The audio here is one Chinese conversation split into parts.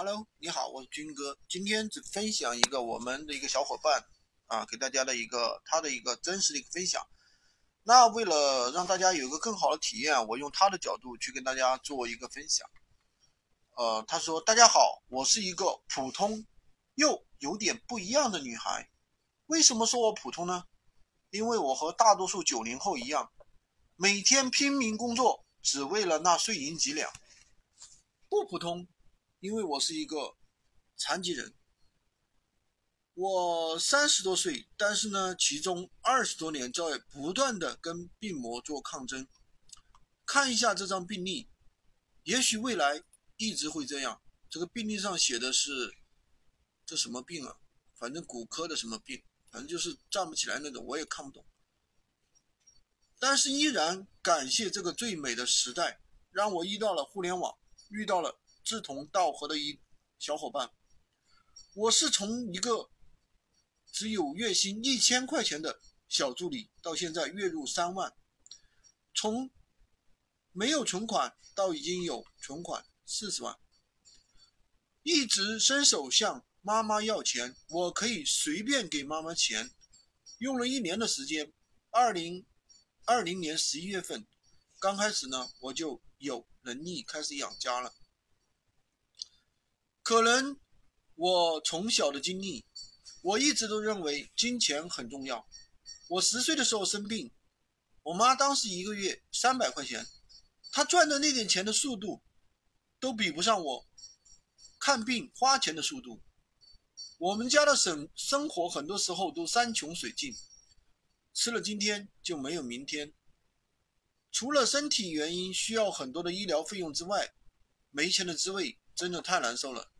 Hello，你好，我是军哥。今天只分享一个我们的一个小伙伴啊，给大家的一个他的一个真实的一个分享。那为了让大家有一个更好的体验，我用他的角度去跟大家做一个分享。呃，他说：“大家好，我是一个普通又有点不一样的女孩。为什么说我普通呢？因为我和大多数九零后一样，每天拼命工作，只为了那碎银几两。不普通。”因为我是一个残疾人，我三十多岁，但是呢，其中二十多年在不断的跟病魔做抗争。看一下这张病历，也许未来一直会这样。这个病历上写的是这什么病啊？反正骨科的什么病，反正就是站不起来那种，我也看不懂。但是依然感谢这个最美的时代，让我遇到了互联网，遇到了。志同道合的一小伙伴，我是从一个只有月薪一千块钱的小助理，到现在月入三万，从没有存款到已经有存款四十万，一直伸手向妈妈要钱，我可以随便给妈妈钱，用了一年的时间，二零二零年十一月份，刚开始呢，我就有能力开始养家了。可能我从小的经历，我一直都认为金钱很重要。我十岁的时候生病，我妈当时一个月三百块钱，她赚的那点钱的速度，都比不上我看病花钱的速度。我们家的生生活很多时候都山穷水尽，吃了今天就没有明天。除了身体原因需要很多的医疗费用之外，没钱的滋味真的太难受了。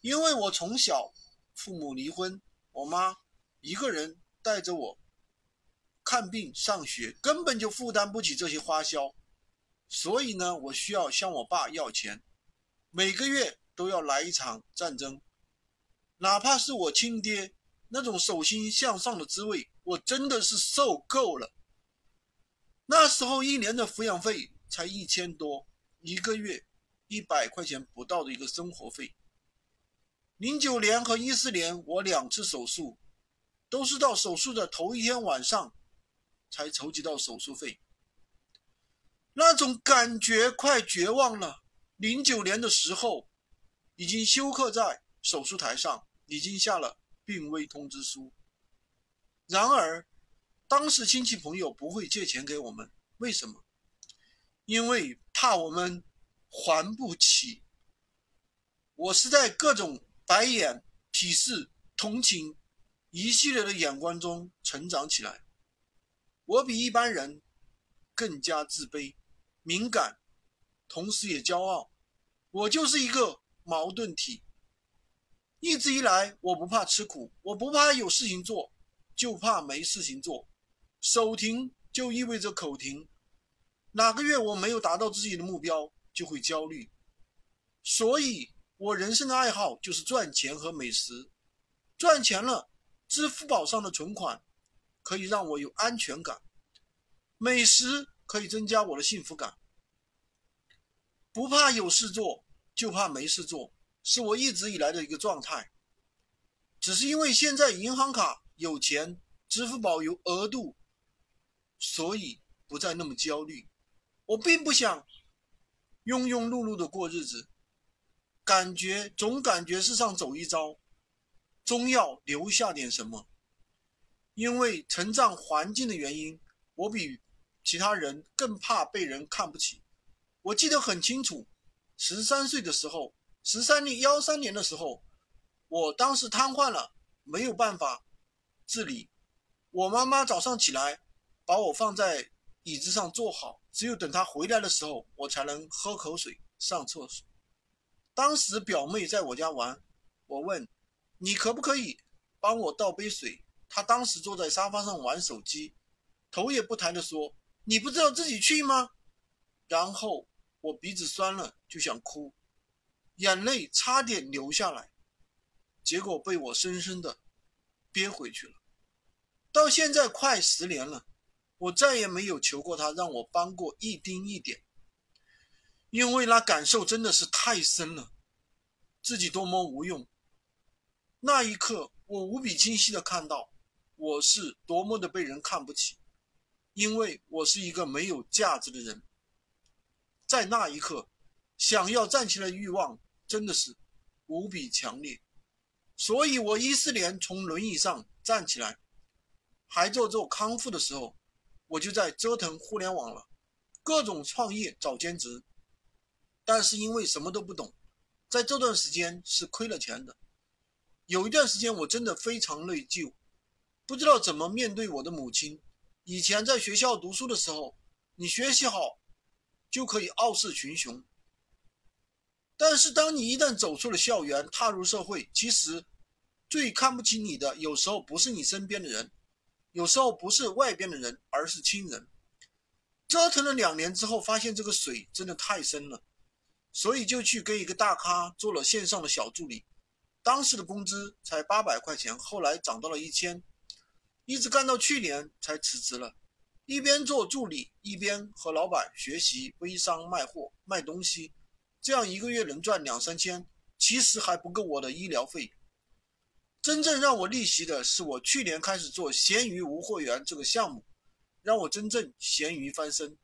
因为我从小父母离婚，我妈一个人带着我看病上学，根本就负担不起这些花销，所以呢，我需要向我爸要钱，每个月都要来一场战争，哪怕是我亲爹那种手心向上的滋味，我真的是受够了。那时候一年的抚养费才一千多，一个月一百块钱不到的一个生活费。零九年和一四年，我两次手术，都是到手术的头一天晚上才筹集到手术费。那种感觉快绝望了。零九年的时候，已经休克在手术台上，已经下了病危通知书。然而，当时亲戚朋友不会借钱给我们，为什么？因为怕我们还不起。我是在各种。白眼、鄙视、同情，一系列的眼光中成长起来。我比一般人更加自卑、敏感，同时也骄傲。我就是一个矛盾体。一直以来，我不怕吃苦，我不怕有事情做，就怕没事情做。手停就意味着口停。哪个月我没有达到自己的目标，就会焦虑。所以。我人生的爱好就是赚钱和美食，赚钱了，支付宝上的存款可以让我有安全感，美食可以增加我的幸福感。不怕有事做，就怕没事做，是我一直以来的一个状态。只是因为现在银行卡有钱，支付宝有额度，所以不再那么焦虑。我并不想庸庸碌碌的过日子。感觉总感觉世上走一遭，终要留下点什么。因为成长环境的原因，我比其他人更怕被人看不起。我记得很清楚，十三岁的时候，十三年幺三年的时候，我当时瘫痪了，没有办法自理。我妈妈早上起来把我放在椅子上坐好，只有等她回来的时候，我才能喝口水、上厕所。当时表妹在我家玩，我问你可不可以帮我倒杯水？她当时坐在沙发上玩手机，头也不抬的说：“你不知道自己去吗？”然后我鼻子酸了，就想哭，眼泪差点流下来，结果被我深深的憋回去了。到现在快十年了，我再也没有求过她让我帮过一丁一点。因为那感受真的是太深了，自己多么无用。那一刻，我无比清晰的看到，我是多么的被人看不起，因为我是一个没有价值的人。在那一刻，想要站起来的欲望真的是无比强烈，所以我一四年从轮椅上站起来，还做做康复的时候，我就在折腾互联网了，各种创业找兼职，但是因为什么都不懂，在这段时间是亏了钱的。有一段时间，我真的非常内疚，不知道怎么面对我的母亲。以前在学校读书的时候，你学习好就可以傲视群雄，但是当你一旦走出了校园，踏入社会，其实最看不起你的，有时候不是你身边的人，有时候不是外边的人，而是亲人。折腾了两年之后，发现这个水真的太深了，所以就去跟一个大咖做了线上的小助理。当时的工资才八百块钱，后来涨到了一千，一直干到去年才辞职了。一边做助理，一边和老板学习微商卖货卖东西，这样一个月能赚两三千，其实还不够我的医疗费。真正让我逆袭的是，我去年开始做闲鱼无货源这个项目，让我真正闲鱼翻身。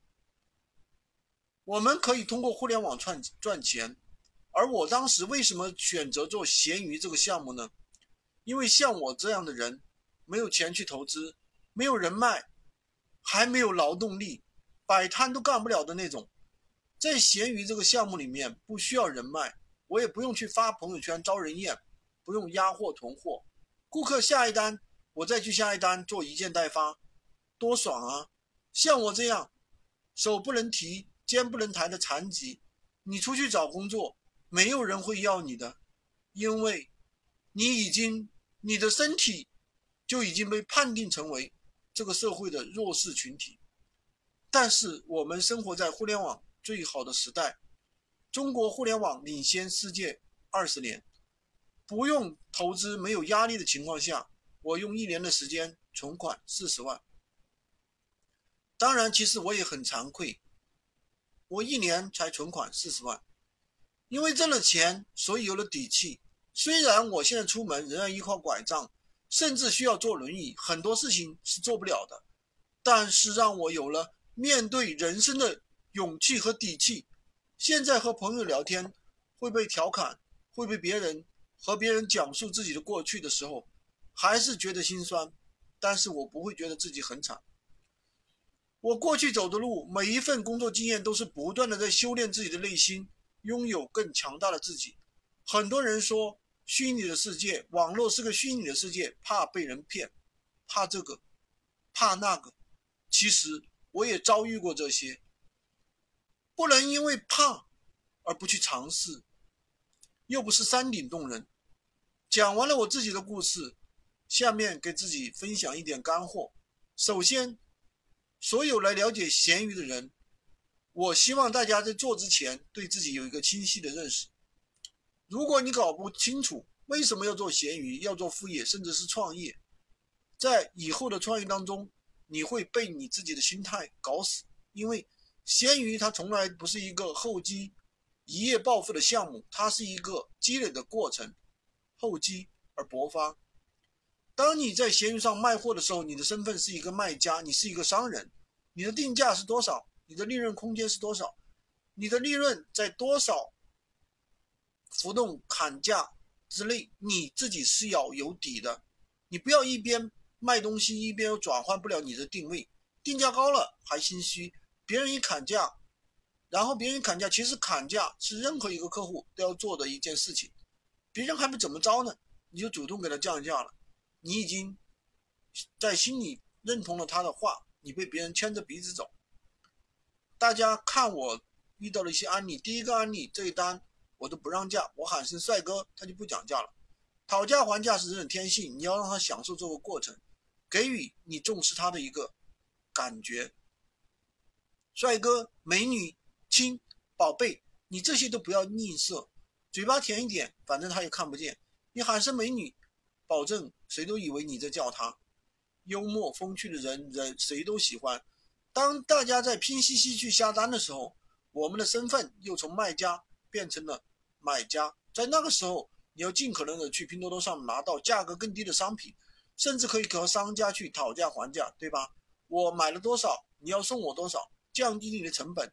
我们可以通过互联网赚赚钱。而我当时为什么选择做闲鱼这个项目呢？因为像我这样的人，没有钱去投资，没有人脉，还没有劳动力，摆摊都干不了的那种，在闲鱼这个项目里面不需要人脉，我也不用去发朋友圈招人厌，不用压货囤货，顾客下一单我再去下一单做一件代发，多爽啊！像我这样手不能提、肩不能抬的残疾，你出去找工作。没有人会要你的，因为，你已经你的身体就已经被判定成为这个社会的弱势群体。但是我们生活在互联网最好的时代，中国互联网领先世界二十年，不用投资没有压力的情况下，我用一年的时间存款四十万。当然，其实我也很惭愧，我一年才存款四十万。因为挣了钱，所以有了底气。虽然我现在出门仍然依靠拐杖，甚至需要坐轮椅，很多事情是做不了的，但是让我有了面对人生的勇气和底气。现在和朋友聊天会被调侃，会被别人和别人讲述自己的过去的时候，还是觉得心酸，但是我不会觉得自己很惨。我过去走的路，每一份工作经验都是不断的在修炼自己的内心。拥有更强大的自己。很多人说，虚拟的世界，网络是个虚拟的世界，怕被人骗，怕这个，怕那个。其实我也遭遇过这些，不能因为怕而不去尝试，又不是山顶洞人。讲完了我自己的故事，下面给自己分享一点干货。首先，所有来了解闲鱼的人。我希望大家在做之前对自己有一个清晰的认识。如果你搞不清楚为什么要做闲鱼、要做副业，甚至是创业，在以后的创业当中，你会被你自己的心态搞死。因为闲鱼它从来不是一个厚积一夜暴富的项目，它是一个积累的过程，厚积而薄发。当你在闲鱼上卖货的时候，你的身份是一个卖家，你是一个商人，你的定价是多少？你的利润空间是多少？你的利润在多少浮动砍价之内？你自己是要有底的。你不要一边卖东西一边又转换不了你的定位，定价高了还心虚。别人一砍价，然后别人砍价，其实砍价是任何一个客户都要做的一件事情。别人还没怎么着呢，你就主动给他降价了，你已经在心里认同了他的话，你被别人牵着鼻子走。大家看我遇到了一些案例，第一个案例这一单我都不让价，我喊声帅哥，他就不讲价了。讨价还价是人的天性，你要让他享受这个过程，给予你重视他的一个感觉。帅哥、美女、亲、宝贝，你这些都不要吝啬，嘴巴甜一点，反正他也看不见。你喊声美女，保证谁都以为你在叫他。幽默风趣的人，人谁都喜欢。当大家在拼夕夕去下单的时候，我们的身份又从卖家变成了买家。在那个时候，你要尽可能的去拼多多上拿到价格更低的商品，甚至可以和商家去讨价还价，对吧？我买了多少，你要送我多少，降低你的成本，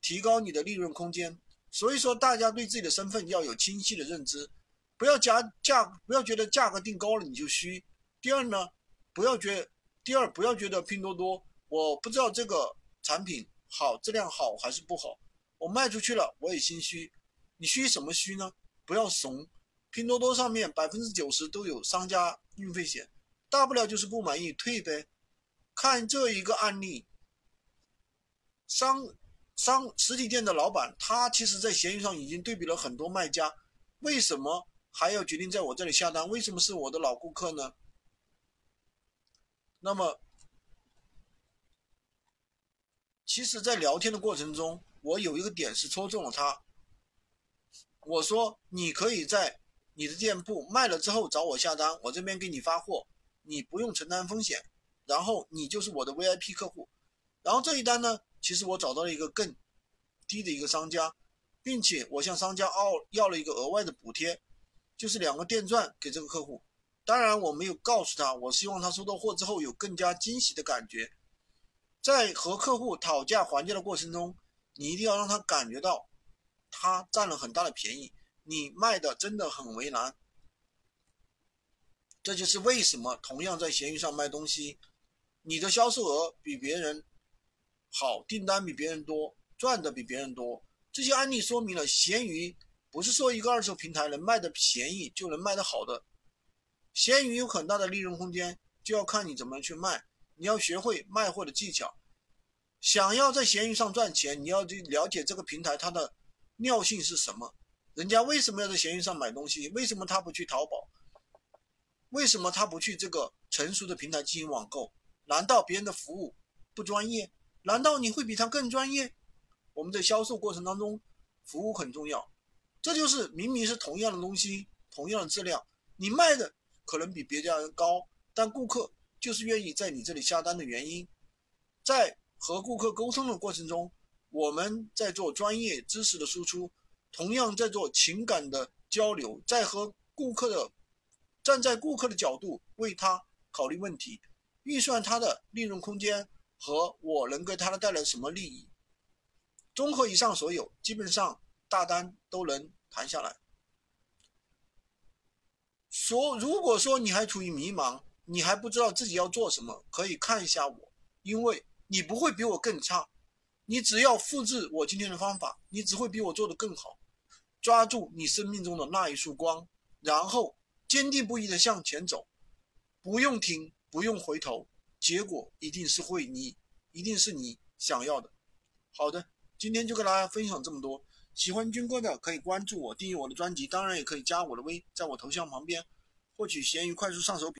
提高你的利润空间。所以说，大家对自己的身份要有清晰的认知，不要加价，不要觉得价格定高了你就虚。第二呢，不要觉，第二不要觉得拼多多，我不知道这个产品好，质量好还是不好，我卖出去了我也心虚。你虚什么虚呢？不要怂，拼多多上面百分之九十都有商家运费险，大不了就是不满意退呗。看这一个案例，商商实体店的老板，他其实在闲鱼上已经对比了很多卖家，为什么还要决定在我这里下单？为什么是我的老顾客呢？那么，其实，在聊天的过程中，我有一个点是戳中了他。我说，你可以在你的店铺卖了之后找我下单，我这边给你发货，你不用承担风险，然后你就是我的 VIP 客户。然后这一单呢，其实我找到了一个更低的一个商家，并且我向商家要要了一个额外的补贴，就是两个电钻给这个客户。当然我没有告诉他，我希望他收到货之后有更加惊喜的感觉。在和客户讨价还价的过程中，你一定要让他感觉到。他占了很大的便宜，你卖的真的很为难。这就是为什么同样在闲鱼上卖东西，你的销售额比别人好，订单比别人多，赚的比别人多。这些案例说明了，闲鱼不是说一个二手平台能卖的便宜就能卖得好的。闲鱼有很大的利润空间，就要看你怎么去卖。你要学会卖货的技巧。想要在闲鱼上赚钱，你要去了解这个平台它的。尿性是什么？人家为什么要在闲鱼上买东西？为什么他不去淘宝？为什么他不去这个成熟的平台进行网购？难道别人的服务不专业？难道你会比他更专业？我们在销售过程当中，服务很重要。这就是明明是同样的东西，同样的质量，你卖的可能比别家人高，但顾客就是愿意在你这里下单的原因。在和顾客沟通的过程中。我们在做专业知识的输出，同样在做情感的交流，在和顾客的站在顾客的角度为他考虑问题，预算他的利润空间和我能给他带来什么利益。综合以上所有，基本上大单都能谈下来。说，如果说你还处于迷茫，你还不知道自己要做什么，可以看一下我，因为你不会比我更差。你只要复制我今天的方法，你只会比我做的更好。抓住你生命中的那一束光，然后坚定不移的向前走，不用停，不用回头，结果一定是会你，一定是你想要的。好的，今天就跟大家分享这么多。喜欢军哥的可以关注我，订阅我的专辑，当然也可以加我的微，在我头像旁边获取闲鱼快速上手笔。